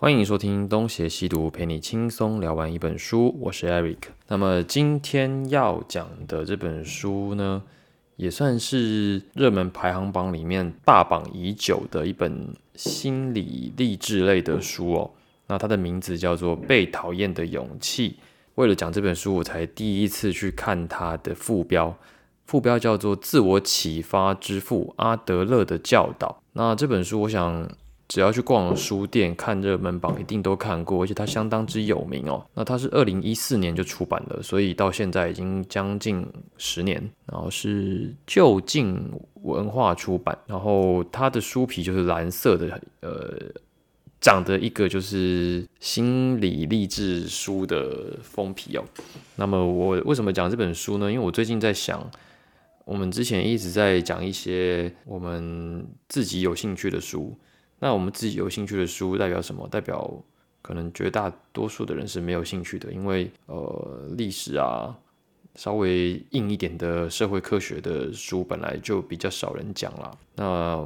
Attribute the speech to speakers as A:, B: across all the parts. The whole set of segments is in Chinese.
A: 欢迎收听东邪西毒，陪你轻松聊完一本书。我是 Eric。那么今天要讲的这本书呢，也算是热门排行榜里面霸榜已久的一本心理励志类的书哦。那它的名字叫做《被讨厌的勇气》。为了讲这本书，我才第一次去看它的副标，副标叫做《自我启发之父阿德勒的教导》。那这本书，我想。只要去逛书店看热门榜，一定都看过，而且它相当之有名哦。那它是二零一四年就出版了，所以到现在已经将近十年。然后是就近文化出版，然后它的书皮就是蓝色的，呃，长得一个就是心理励志书的封皮哦。那么我为什么讲这本书呢？因为我最近在想，我们之前一直在讲一些我们自己有兴趣的书。那我们自己有兴趣的书代表什么？代表可能绝大多数的人是没有兴趣的，因为呃历史啊稍微硬一点的社会科学的书本来就比较少人讲啦。那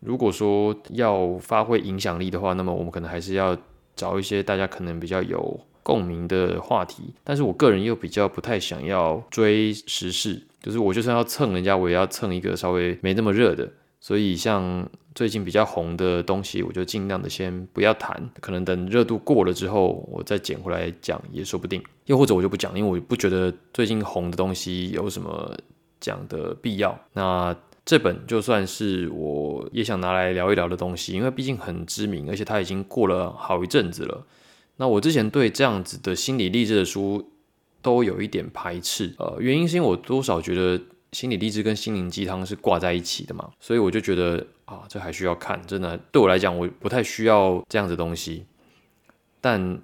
A: 如果说要发挥影响力的话，那么我们可能还是要找一些大家可能比较有共鸣的话题。但是我个人又比较不太想要追时事，就是我就算要蹭人家，我也要蹭一个稍微没那么热的。所以像最近比较红的东西，我就尽量的先不要谈，可能等热度过了之后，我再捡回来讲也说不定。又或者我就不讲，因为我不觉得最近红的东西有什么讲的必要。那这本就算是我也想拿来聊一聊的东西，因为毕竟很知名，而且它已经过了好一阵子了。那我之前对这样子的心理励志的书都有一点排斥，呃，原因是因为我多少觉得。心理励志跟心灵鸡汤是挂在一起的嘛，所以我就觉得啊，这还需要看，真的对我来讲，我不太需要这样子东西，但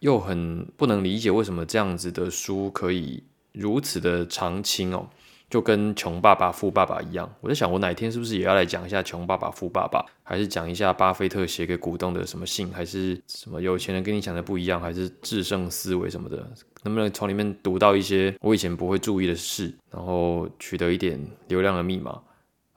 A: 又很不能理解为什么这样子的书可以如此的长青哦。就跟穷爸爸富爸爸一样，我在想，我哪天是不是也要来讲一下穷爸爸富爸爸，还是讲一下巴菲特写给股东的什么信，还是什么有钱人跟你想的不一样，还是制胜思维什么的，能不能从里面读到一些我以前不会注意的事，然后取得一点流量的密码？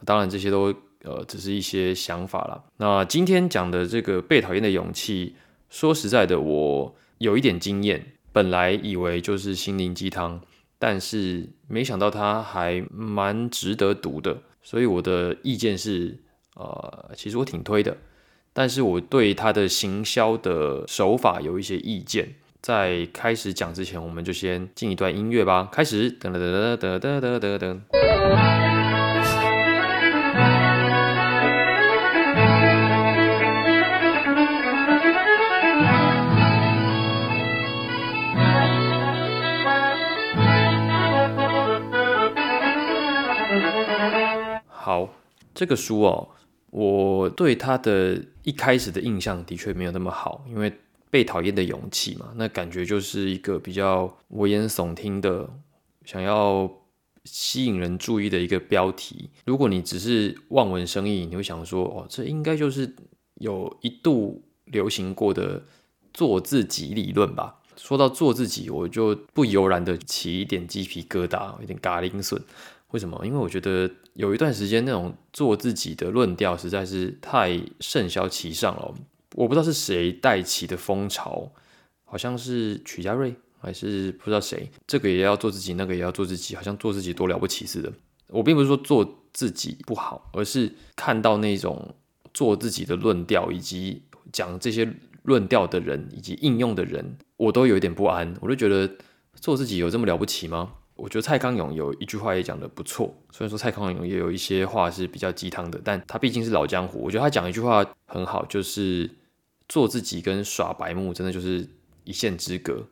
A: 当然，这些都呃只是一些想法啦。那今天讲的这个被讨厌的勇气，说实在的，我有一点经验，本来以为就是心灵鸡汤。但是没想到它还蛮值得读的，所以我的意见是，呃，其实我挺推的。但是我对它的行销的手法有一些意见。在开始讲之前，我们就先进一段音乐吧。开始，噔噔噔噔噔噔噔噔。这个书哦，我对他的一开始的印象的确没有那么好，因为被讨厌的勇气嘛，那感觉就是一个比较危言耸听的，想要吸引人注意的一个标题。如果你只是望文生义，你会想说，哦，这应该就是有一度流行过的做自己理论吧？说到做自己，我就不由然的起一点鸡皮疙瘩，有点嘎铃笋。为什么？因为我觉得有一段时间那种做自己的论调实在是太盛嚣其上了。我不知道是谁带起的风潮，好像是曲家瑞还是不知道谁，这个也要做自己，那个也要做自己，好像做自己多了不起似的。我并不是说做自己不好，而是看到那种做自己的论调以及讲这些论调的人以及应用的人，我都有一点不安。我就觉得做自己有这么了不起吗？我觉得蔡康永有一句话也讲得不错，虽然说蔡康永也有一些话是比较鸡汤的，但他毕竟是老江湖。我觉得他讲一句话很好，就是做自己跟耍白目真的就是一线之隔。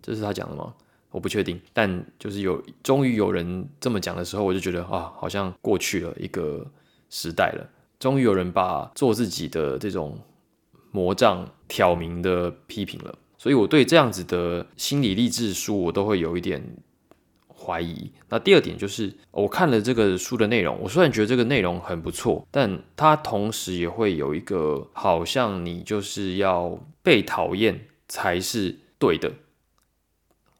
A: 这是他讲的吗？我不确定，但就是有终于有人这么讲的时候，我就觉得啊，好像过去了一个时代了。终于有人把做自己的这种魔障挑明的批评了，所以我对这样子的心理励志书，我都会有一点。怀疑。那第二点就是，我看了这个书的内容，我虽然觉得这个内容很不错，但它同时也会有一个，好像你就是要被讨厌才是对的。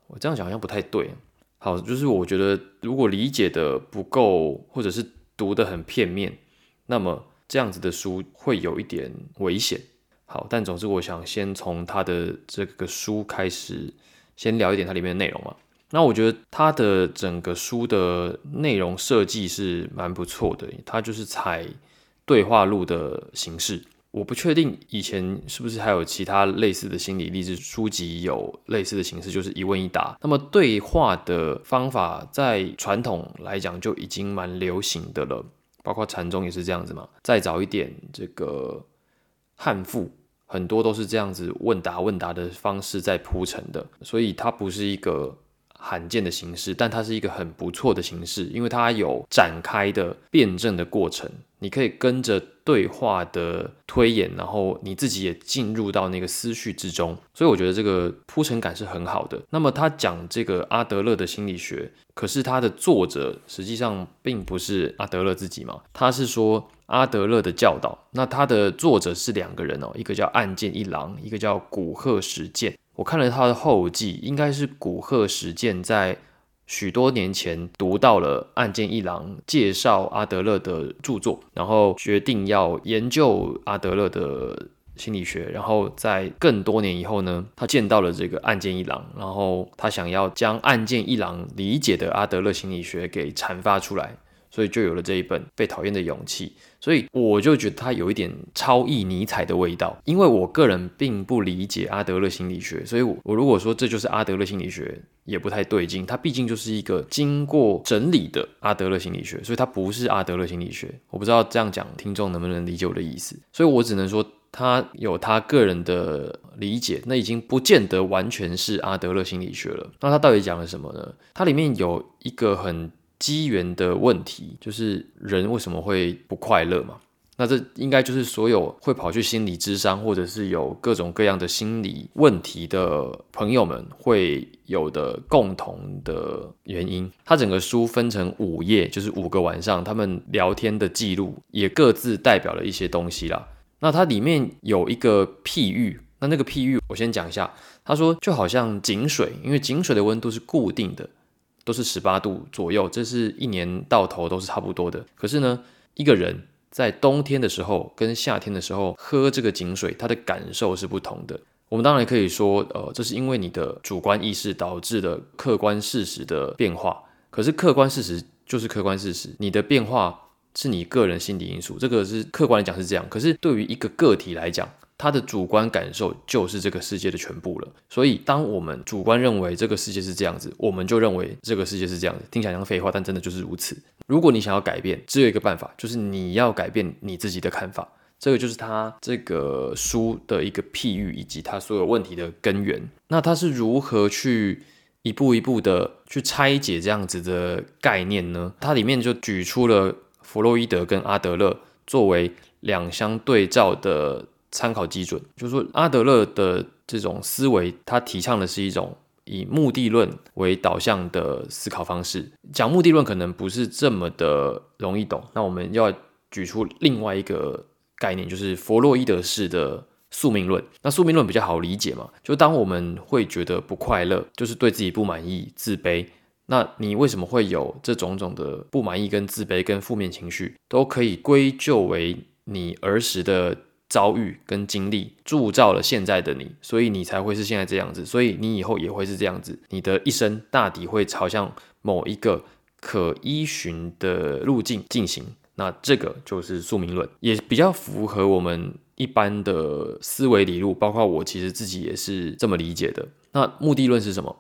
A: 我这样讲好像不太对。好，就是我觉得如果理解的不够，或者是读的很片面，那么这样子的书会有一点危险。好，但总之我想先从他的这个书开始，先聊一点它里面的内容嘛。那我觉得它的整个书的内容设计是蛮不错的，它就是采对话录的形式。我不确定以前是不是还有其他类似的心理励志书籍有类似的形式，就是一问一答。那么对话的方法在传统来讲就已经蛮流行的了，包括禅宗也是这样子嘛。再早一点，这个汉赋很多都是这样子问答问答的方式在铺陈的，所以它不是一个。罕见的形式，但它是一个很不错的形式，因为它有展开的辩证的过程，你可以跟着对话的推演，然后你自己也进入到那个思绪之中，所以我觉得这个铺陈感是很好的。那么他讲这个阿德勒的心理学，可是他的作者实际上并不是阿德勒自己嘛，他是说阿德勒的教导，那他的作者是两个人哦，一个叫岸见一郎，一个叫古贺实践。我看了他的后记，应该是古贺实践在许多年前读到了岸见一郎介绍阿德勒的著作，然后决定要研究阿德勒的心理学。然后在更多年以后呢，他见到了这个岸见一郎，然后他想要将岸见一郎理解的阿德勒心理学给阐发出来。所以就有了这一本《被讨厌的勇气》，所以我就觉得它有一点超译尼采的味道。因为我个人并不理解阿德勒心理学，所以我我如果说这就是阿德勒心理学，也不太对劲。它毕竟就是一个经过整理的阿德勒心理学，所以它不是阿德勒心理学。我不知道这样讲听众能不能理解我的意思。所以我只能说他有他个人的理解，那已经不见得完全是阿德勒心理学了。那他到底讲了什么呢？它里面有一个很。机缘的问题就是人为什么会不快乐嘛？那这应该就是所有会跑去心理咨商，或者是有各种各样的心理问题的朋友们会有的共同的原因。它整个书分成五页，就是五个晚上他们聊天的记录，也各自代表了一些东西啦。那它里面有一个譬喻，那那个譬喻我先讲一下。他说就好像井水，因为井水的温度是固定的。都是十八度左右，这是一年到头都是差不多的。可是呢，一个人在冬天的时候跟夏天的时候喝这个井水，他的感受是不同的。我们当然可以说，呃，这是因为你的主观意识导致的客观事实的变化。可是客观事实就是客观事实，你的变化是你个人心理因素，这个是客观来讲是这样。可是对于一个个体来讲，他的主观感受就是这个世界的全部了，所以当我们主观认为这个世界是这样子，我们就认为这个世界是这样子。听起来像废话，但真的就是如此。如果你想要改变，只有一个办法，就是你要改变你自己的看法。这个就是他这个书的一个譬喻，以及他所有问题的根源。那他是如何去一步一步的去拆解这样子的概念呢？它里面就举出了弗洛伊德跟阿德勒作为两相对照的。参考基准就是说，阿德勒的这种思维，他提倡的是一种以目的论为导向的思考方式。讲目的论可能不是这么的容易懂，那我们要举出另外一个概念，就是弗洛伊德式的宿命论。那宿命论比较好理解嘛？就当我们会觉得不快乐，就是对自己不满意、自卑，那你为什么会有这种种的不满意、跟自卑、跟负面情绪，都可以归咎为你儿时的。遭遇跟经历铸造了现在的你，所以你才会是现在这样子，所以你以后也会是这样子。你的一生大抵会朝向某一个可依循的路径进行，那这个就是宿命论，也比较符合我们一般的思维理路，包括我其实自己也是这么理解的。那目的论是什么？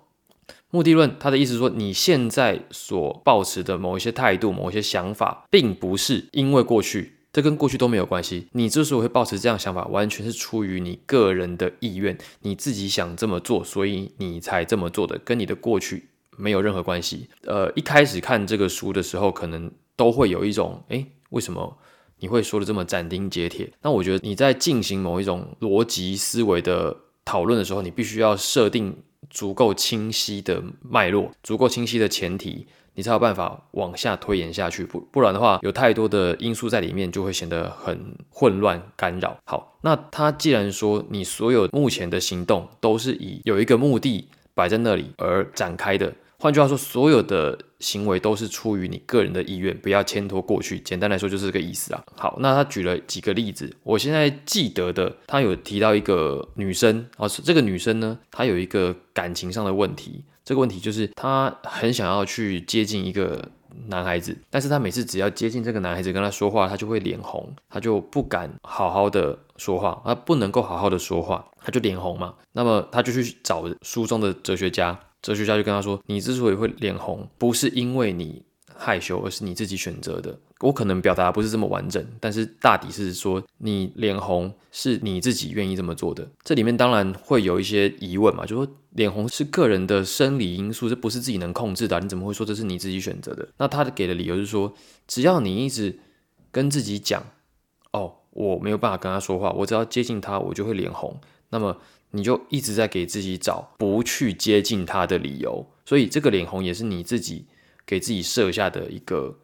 A: 目的论它的意思说，你现在所抱持的某一些态度、某一些想法，并不是因为过去。这跟过去都没有关系。你之所以会保持这样想法，完全是出于你个人的意愿，你自己想这么做，所以你才这么做的，跟你的过去没有任何关系。呃，一开始看这个书的时候，可能都会有一种，哎，为什么你会说的这么斩钉截铁？那我觉得你在进行某一种逻辑思维的讨论的时候，你必须要设定足够清晰的脉络，足够清晰的前提。你才有办法往下推演下去，不不然的话，有太多的因素在里面，就会显得很混乱干扰。好，那他既然说你所有目前的行动都是以有一个目的摆在那里而展开的，换句话说，所有的行为都是出于你个人的意愿，不要牵拖过去。简单来说就是这个意思啊。好，那他举了几个例子，我现在记得的，他有提到一个女生啊，这个女生呢，她有一个感情上的问题。这个问题就是他很想要去接近一个男孩子，但是他每次只要接近这个男孩子跟他说话，他就会脸红，他就不敢好好的说话，他不能够好好的说话，他就脸红嘛。那么他就去找书中的哲学家。哲学家就跟他说：“你之所以会脸红，不是因为你害羞，而是你自己选择的。我可能表达不是这么完整，但是大抵是说，你脸红是你自己愿意这么做的。这里面当然会有一些疑问嘛，就说脸红是个人的生理因素，这不是自己能控制的。你怎么会说这是你自己选择的？那他给的理由是说，只要你一直跟自己讲，哦，我没有办法跟他说话，我只要接近他，我就会脸红。那么。”你就一直在给自己找不去接近他的理由，所以这个脸红也是你自己给自己设下的一个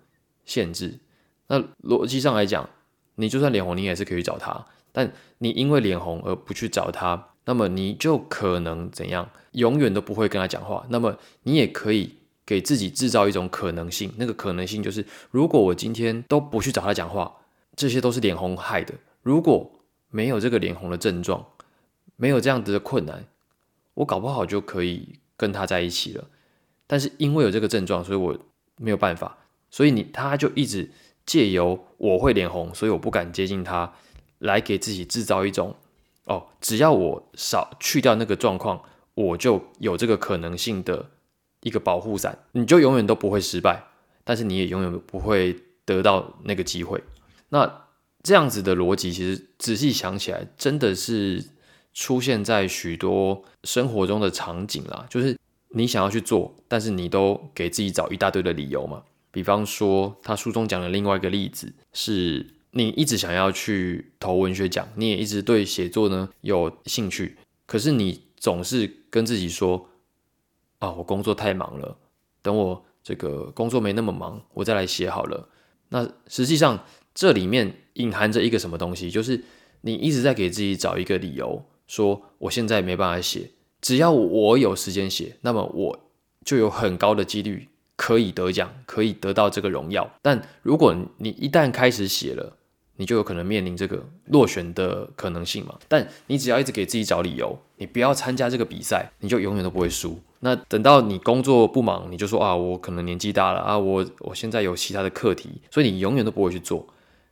A: 限制。那逻辑上来讲，你就算脸红，你也是可以找他，但你因为脸红而不去找他，那么你就可能怎样，永远都不会跟他讲话。那么你也可以给自己制造一种可能性，那个可能性就是，如果我今天都不去找他讲话，这些都是脸红害的。如果没有这个脸红的症状，没有这样子的困难，我搞不好就可以跟他在一起了。但是因为有这个症状，所以我没有办法。所以你他就一直借由我会脸红，所以我不敢接近他，来给自己制造一种哦，只要我少去掉那个状况，我就有这个可能性的一个保护伞，你就永远都不会失败，但是你也永远不会得到那个机会。那这样子的逻辑，其实仔细想起来，真的是。出现在许多生活中的场景啦，就是你想要去做，但是你都给自己找一大堆的理由嘛。比方说，他书中讲的另外一个例子是，你一直想要去投文学奖，你也一直对写作呢有兴趣，可是你总是跟自己说，啊，我工作太忙了，等我这个工作没那么忙，我再来写好了。那实际上这里面隐含着一个什么东西，就是你一直在给自己找一个理由。说我现在没办法写，只要我有时间写，那么我就有很高的几率可以得奖，可以得到这个荣耀。但如果你一旦开始写了，你就有可能面临这个落选的可能性嘛。但你只要一直给自己找理由，你不要参加这个比赛，你就永远都不会输。那等到你工作不忙，你就说啊，我可能年纪大了啊，我我现在有其他的课题，所以你永远都不会去做。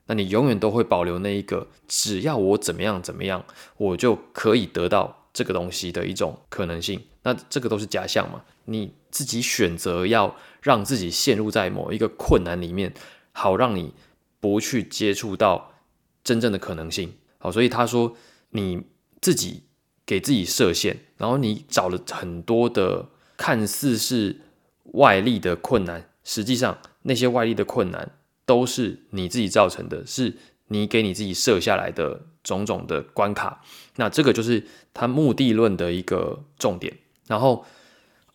A: 那你永远都会保留那一个，只要我怎么样怎么样，我就可以得到这个东西的一种可能性。那这个都是假象嘛？你自己选择要让自己陷入在某一个困难里面，好让你不去接触到真正的可能性。好，所以他说你自己给自己设限，然后你找了很多的看似是外力的困难，实际上那些外力的困难。都是你自己造成的，是你给你自己设下来的种种的关卡。那这个就是他目的论的一个重点。然后，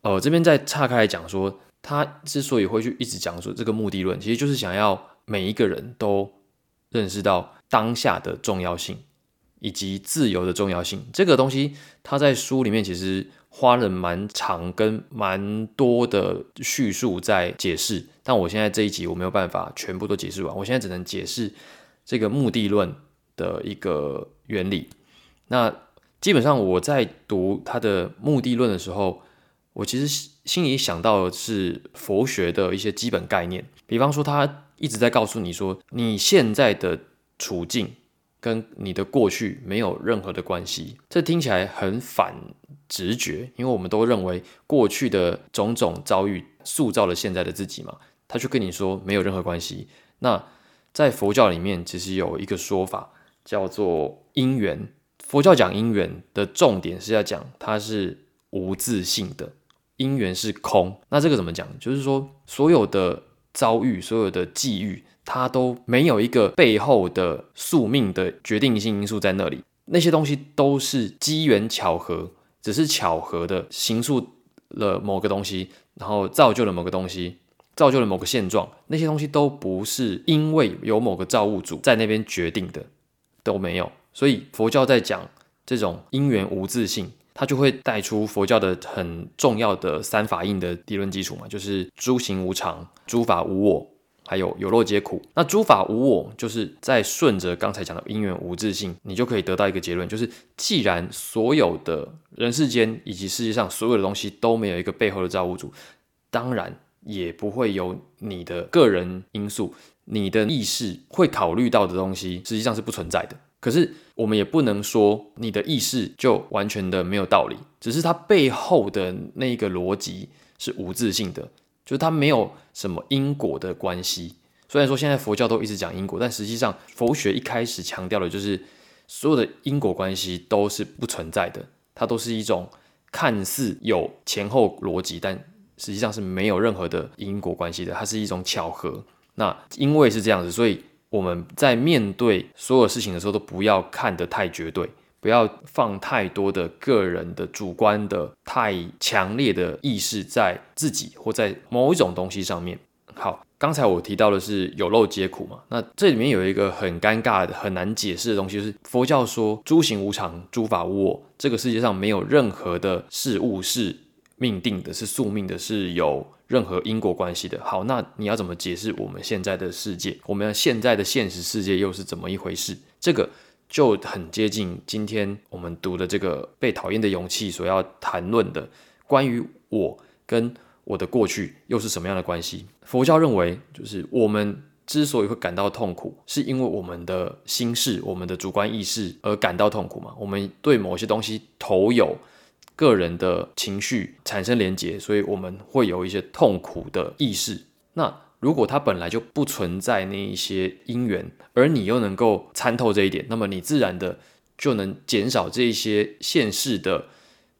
A: 呃，这边再岔开来讲说，他之所以会去一直讲说这个目的论，其实就是想要每一个人都认识到当下的重要性以及自由的重要性。这个东西他在书里面其实。花了蛮长跟蛮多的叙述在解释，但我现在这一集我没有办法全部都解释完，我现在只能解释这个目的论的一个原理。那基本上我在读他的目的论的时候，我其实心里想到的是佛学的一些基本概念，比方说他一直在告诉你说，你现在的处境。跟你的过去没有任何的关系，这听起来很反直觉，因为我们都认为过去的种种遭遇塑造了现在的自己嘛。他就跟你说没有任何关系。那在佛教里面，其实有一个说法叫做因缘。佛教讲因缘的重点是要讲它是无自性的，因缘是空。那这个怎么讲？就是说所有的遭遇，所有的际遇。它都没有一个背后的宿命的决定性因素在那里，那些东西都是机缘巧合，只是巧合的形塑了某个东西，然后造就了某个东西，造就了某个现状。那些东西都不是因为有某个造物主在那边决定的，都没有。所以佛教在讲这种因缘无自性，它就会带出佛教的很重要的三法印的理论基础嘛，就是诸行无常、诸法无我，还有有漏皆苦。那诸法无我，就是在顺着刚才讲的因缘无自性，你就可以得到一个结论，就是既然所有的人世间以及世界上所有的东西都没有一个背后的造物主，当然也不会有你的个人因素，你的意识会考虑到的东西，实际上是不存在的。可是我们也不能说你的意识就完全的没有道理，只是它背后的那个逻辑是无自性的，就是它没有什么因果的关系。虽然说现在佛教都一直讲因果，但实际上佛学一开始强调的就是所有的因果关系都是不存在的，它都是一种看似有前后逻辑，但实际上是没有任何的因果关系的，它是一种巧合。那因为是这样子，所以。我们在面对所有事情的时候，都不要看得太绝对，不要放太多的个人的主观的太强烈的意识在自己或在某一种东西上面。好，刚才我提到的是有漏皆苦嘛，那这里面有一个很尴尬的、很难解释的东西，就是佛教说诸行无常，诸法无我，这个世界上没有任何的事物是命定的，是宿命的，是有。任何因果关系的，好，那你要怎么解释我们现在的世界？我们现在的现实世界又是怎么一回事？这个就很接近今天我们读的这个被讨厌的勇气所要谈论的关于我跟我的过去又是什么样的关系？佛教认为，就是我们之所以会感到痛苦，是因为我们的心事、我们的主观意识而感到痛苦嘛？我们对某些东西投有。个人的情绪产生连结，所以我们会有一些痛苦的意识。那如果它本来就不存在那一些因缘，而你又能够参透这一点，那么你自然的就能减少这一些现世的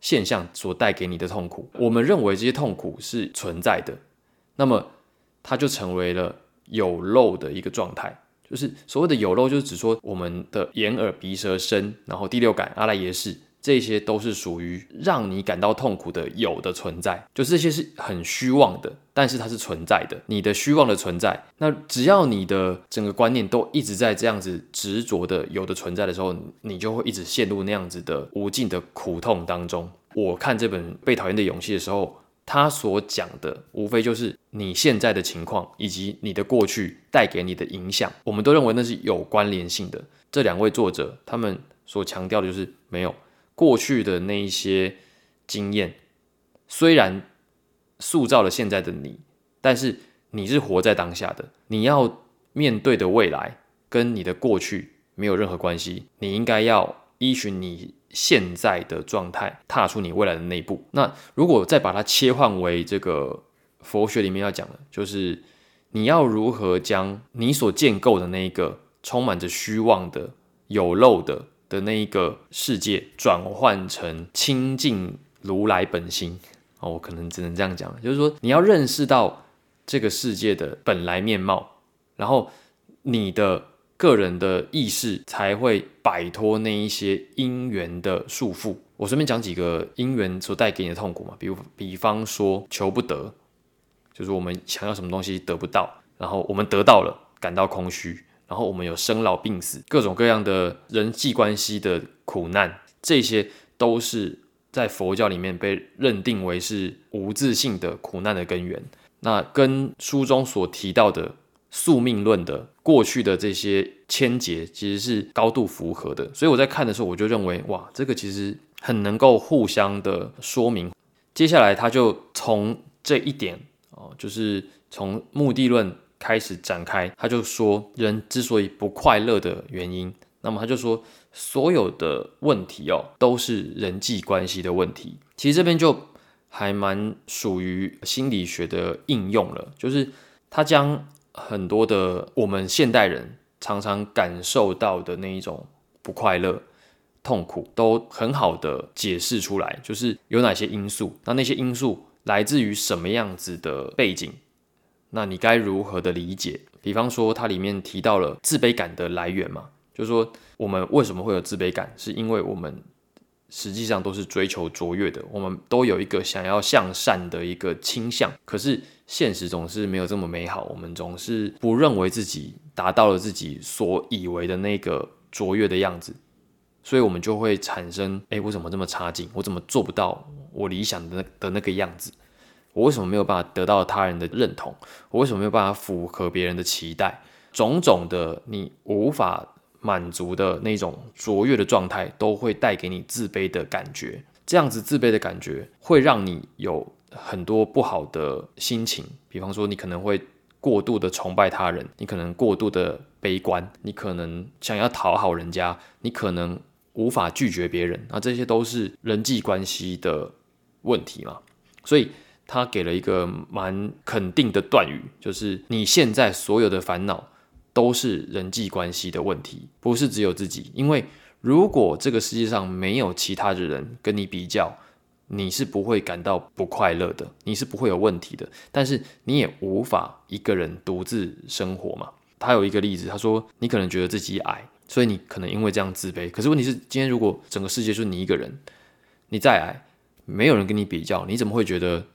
A: 现象所带给你的痛苦。我们认为这些痛苦是存在的，那么它就成为了有漏的一个状态。就是所谓的有漏，就是指说我们的眼、耳、鼻、舌、身，然后第六感阿赖耶识。这些都是属于让你感到痛苦的有的存在，就这些是很虚妄的，但是它是存在的。你的虚妄的存在，那只要你的整个观念都一直在这样子执着的有的存在的时候，你就会一直陷入那样子的无尽的苦痛当中。我看这本《被讨厌的勇气》的时候，他所讲的无非就是你现在的情况以及你的过去带给你的影响，我们都认为那是有关联性的。这两位作者他们所强调的就是没有。过去的那一些经验，虽然塑造了现在的你，但是你是活在当下的。你要面对的未来跟你的过去没有任何关系。你应该要依循你现在的状态，踏出你未来的那一步。那如果再把它切换为这个佛学里面要讲的，就是你要如何将你所建构的那一个充满着虚妄的、有漏的。的那一个世界转换成清净如来本心哦，我可能只能这样讲，就是说你要认识到这个世界的本来面貌，然后你的个人的意识才会摆脱那一些因缘的束缚。我顺便讲几个因缘所带给你的痛苦嘛，比如比方说求不得，就是我们想要什么东西得不到，然后我们得到了感到空虚。然后我们有生老病死，各种各样的人际关系的苦难，这些都是在佛教里面被认定为是无自性的苦难的根源。那跟书中所提到的宿命论的过去的这些牵结，其实是高度符合的。所以我在看的时候，我就认为，哇，这个其实很能够互相的说明。接下来他就从这一点哦，就是从目的论。开始展开，他就说人之所以不快乐的原因，那么他就说所有的问题哦都是人际关系的问题。其实这边就还蛮属于心理学的应用了，就是他将很多的我们现代人常常感受到的那一种不快乐、痛苦，都很好的解释出来，就是有哪些因素，那那些因素来自于什么样子的背景。那你该如何的理解？比方说，它里面提到了自卑感的来源嘛，就是说我们为什么会有自卑感，是因为我们实际上都是追求卓越的，我们都有一个想要向善的一个倾向。可是现实总是没有这么美好，我们总是不认为自己达到了自己所以为的那个卓越的样子，所以我们就会产生：哎，我怎么这么差劲？我怎么做不到我理想的的那个样子？我为什么没有办法得到他人的认同？我为什么没有办法符合别人的期待？种种的你无法满足的那种卓越的状态，都会带给你自卑的感觉。这样子自卑的感觉会让你有很多不好的心情。比方说，你可能会过度的崇拜他人，你可能过度的悲观，你可能想要讨好人家，你可能无法拒绝别人。那这些都是人际关系的问题嘛？所以。他给了一个蛮肯定的断语，就是你现在所有的烦恼都是人际关系的问题，不是只有自己。因为如果这个世界上没有其他的人跟你比较，你是不会感到不快乐的，你是不会有问题的。但是你也无法一个人独自生活嘛。他有一个例子，他说你可能觉得自己矮，所以你可能因为这样自卑。可是问题是，今天如果整个世界就你一个人，你再矮，没有人跟你比较，你怎么会觉得？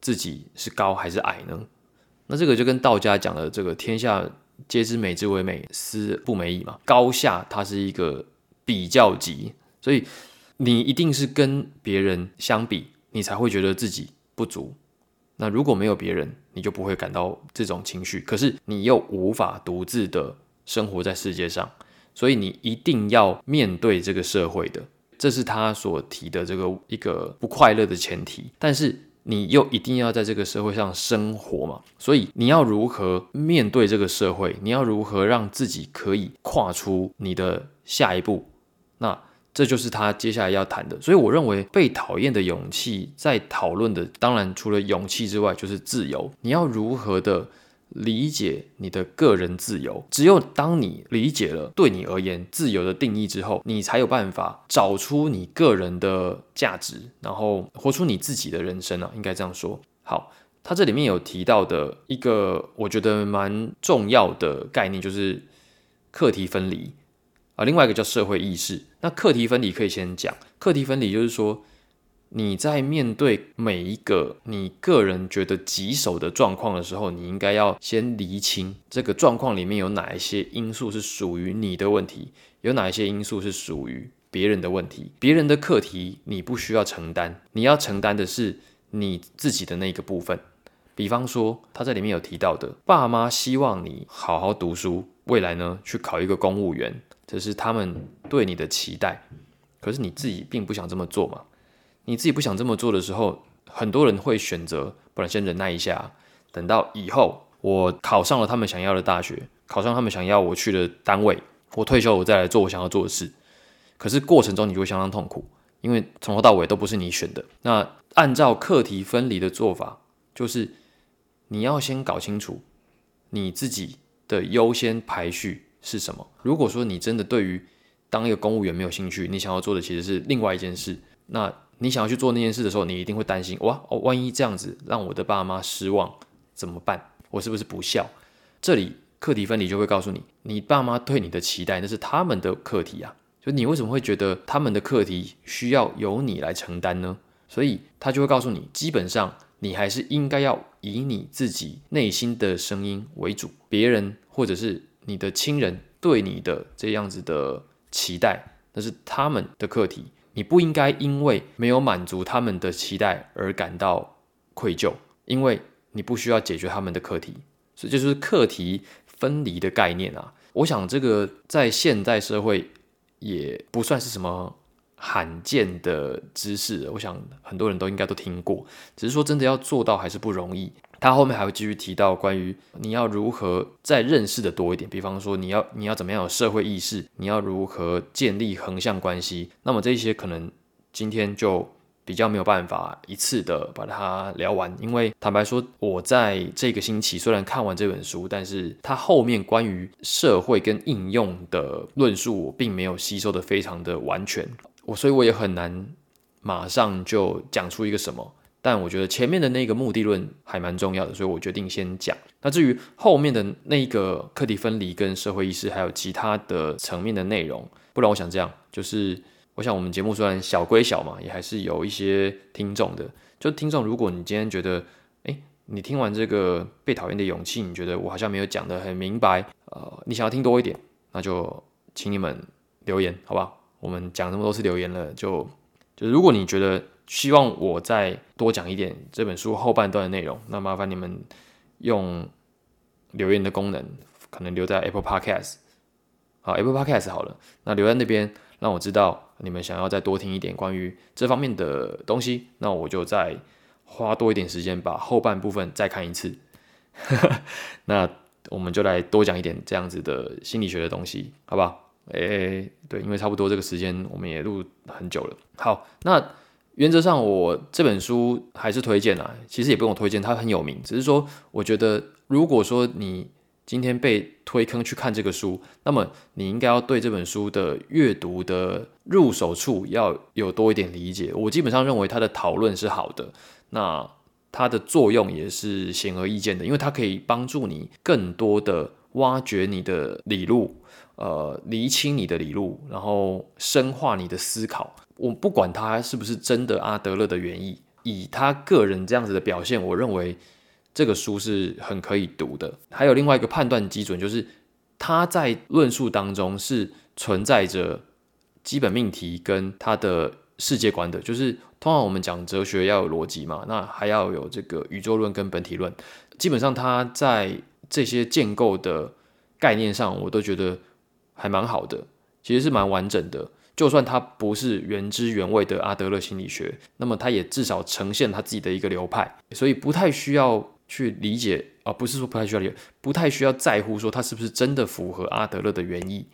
A: 自己是高还是矮呢？那这个就跟道家讲的这个“天下皆知美之为美，斯不美矣”嘛。高下它是一个比较级，所以你一定是跟别人相比，你才会觉得自己不足。那如果没有别人，你就不会感到这种情绪。可是你又无法独自的生活在世界上，所以你一定要面对这个社会的，这是他所提的这个一个不快乐的前提。但是。你又一定要在这个社会上生活嘛？所以你要如何面对这个社会？你要如何让自己可以跨出你的下一步？那这就是他接下来要谈的。所以我认为被讨厌的勇气在讨论的，当然除了勇气之外，就是自由。你要如何的？理解你的个人自由，只有当你理解了对你而言自由的定义之后，你才有办法找出你个人的价值，然后活出你自己的人生啊，应该这样说。好，他这里面有提到的一个我觉得蛮重要的概念，就是课题分离啊，另外一个叫社会意识。那课题分离可以先讲，课题分离就是说。你在面对每一个你个人觉得棘手的状况的时候，你应该要先厘清这个状况里面有哪一些因素是属于你的问题，有哪一些因素是属于别人的问题。别人的课题你不需要承担，你要承担的是你自己的那个部分。比方说，他在里面有提到的，爸妈希望你好好读书，未来呢去考一个公务员，这是他们对你的期待。可是你自己并不想这么做嘛？你自己不想这么做的时候，很多人会选择，不然先忍耐一下，等到以后我考上了他们想要的大学，考上他们想要我去的单位，我退休我再来做我想要做的事。可是过程中你就会相当痛苦，因为从头到尾都不是你选的。那按照课题分离的做法，就是你要先搞清楚你自己的优先排序是什么。如果说你真的对于当一个公务员没有兴趣，你想要做的其实是另外一件事，那。你想要去做那件事的时候，你一定会担心哇哦，万一这样子让我的爸妈失望怎么办？我是不是不孝？这里课题分离就会告诉你，你爸妈对你的期待那是他们的课题啊，就你为什么会觉得他们的课题需要由你来承担呢？所以他就会告诉你，基本上你还是应该要以你自己内心的声音为主，别人或者是你的亲人对你的这样子的期待，那是他们的课题。你不应该因为没有满足他们的期待而感到愧疚，因为你不需要解决他们的课题，所以就是课题分离的概念啊。我想这个在现代社会也不算是什么罕见的知识，我想很多人都应该都听过，只是说真的要做到还是不容易。他后面还会继续提到关于你要如何再认识的多一点，比方说你要你要怎么样有社会意识，你要如何建立横向关系。那么这些可能今天就比较没有办法一次的把它聊完，因为坦白说，我在这个星期虽然看完这本书，但是它后面关于社会跟应用的论述，我并没有吸收的非常的完全，我所以我也很难马上就讲出一个什么。但我觉得前面的那个目的论还蛮重要的，所以我决定先讲。那至于后面的那个课题分离跟社会意识，还有其他的层面的内容，不然我想这样，就是我想我们节目虽然小归小嘛，也还是有一些听众的。就听众，如果你今天觉得，哎，你听完这个被讨厌的勇气，你觉得我好像没有讲得很明白，呃，你想要听多一点，那就请你们留言，好吧？我们讲那么多次留言了，就就如果你觉得希望我在多讲一点这本书后半段的内容，那麻烦你们用留言的功能，可能留在 Apple Podcast，好 Apple Podcast 好了，那留在那边让我知道你们想要再多听一点关于这方面的东西，那我就再花多一点时间把后半部分再看一次。那我们就来多讲一点这样子的心理学的东西，好不好？诶，对，因为差不多这个时间我们也录很久了。好，那原则上我这本书还是推荐啦，其实也不用推荐，它很有名。只是说，我觉得如果说你今天被推坑去看这个书，那么你应该要对这本书的阅读的入手处要有多一点理解。我基本上认为它的讨论是好的，那它的作用也是显而易见的，因为它可以帮助你更多的挖掘你的理路。呃，厘清你的理路，然后深化你的思考。我不管他是不是真的阿德勒的原意，以他个人这样子的表现，我认为这个书是很可以读的。还有另外一个判断基准，就是他在论述当中是存在着基本命题跟他的世界观的。就是通常我们讲哲学要有逻辑嘛，那还要有这个宇宙论跟本体论。基本上他在这些建构的概念上，我都觉得。还蛮好的，其实是蛮完整的。就算它不是原汁原味的阿德勒心理学，那么它也至少呈现他自己的一个流派，所以不太需要去理解啊，不是说不太需要理，不太需要在乎说它是不是真的符合阿德勒的原意。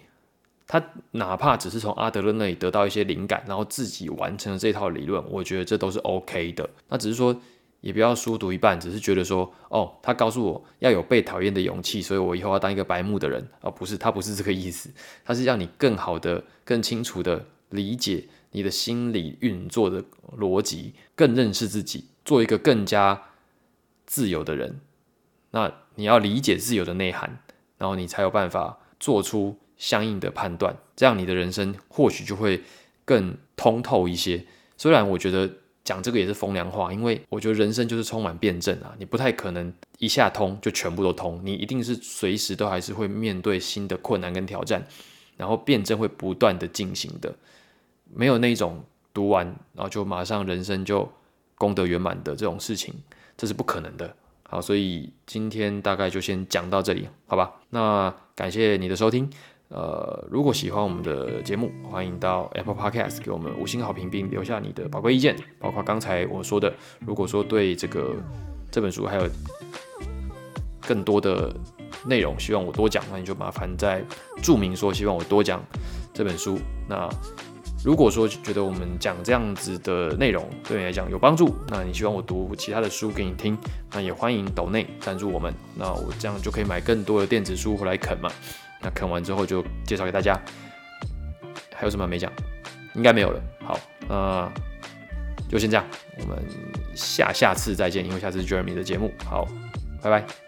A: 他哪怕只是从阿德勒那里得到一些灵感，然后自己完成了这套理论，我觉得这都是 OK 的。那只是说。也不要书读一半，只是觉得说，哦，他告诉我要有被讨厌的勇气，所以我以后要当一个白目的人而不是，他不是这个意思，他是让你更好的、更清楚的理解你的心理运作的逻辑，更认识自己，做一个更加自由的人。那你要理解自由的内涵，然后你才有办法做出相应的判断，这样你的人生或许就会更通透一些。虽然我觉得。讲这个也是风凉话，因为我觉得人生就是充满辩证啊，你不太可能一下通就全部都通，你一定是随时都还是会面对新的困难跟挑战，然后辩证会不断的进行的，没有那种读完然后就马上人生就功德圆满的这种事情，这是不可能的。好，所以今天大概就先讲到这里，好吧？那感谢你的收听。呃，如果喜欢我们的节目，欢迎到 Apple Podcast 给我们五星好评，并留下你的宝贵意见。包括刚才我说的，如果说对这个这本书还有更多的内容，希望我多讲，那你就麻烦在注明说希望我多讲这本书。那如果说觉得我们讲这样子的内容对你来讲有帮助，那你希望我读其他的书给你听，那也欢迎抖内赞助我们，那我这样就可以买更多的电子书回来啃嘛。那啃完之后就介绍给大家，还有什么没讲？应该没有了。好，那就先这样，我们下下次再见，因为下次是 Jeremy 的节目。好，拜拜。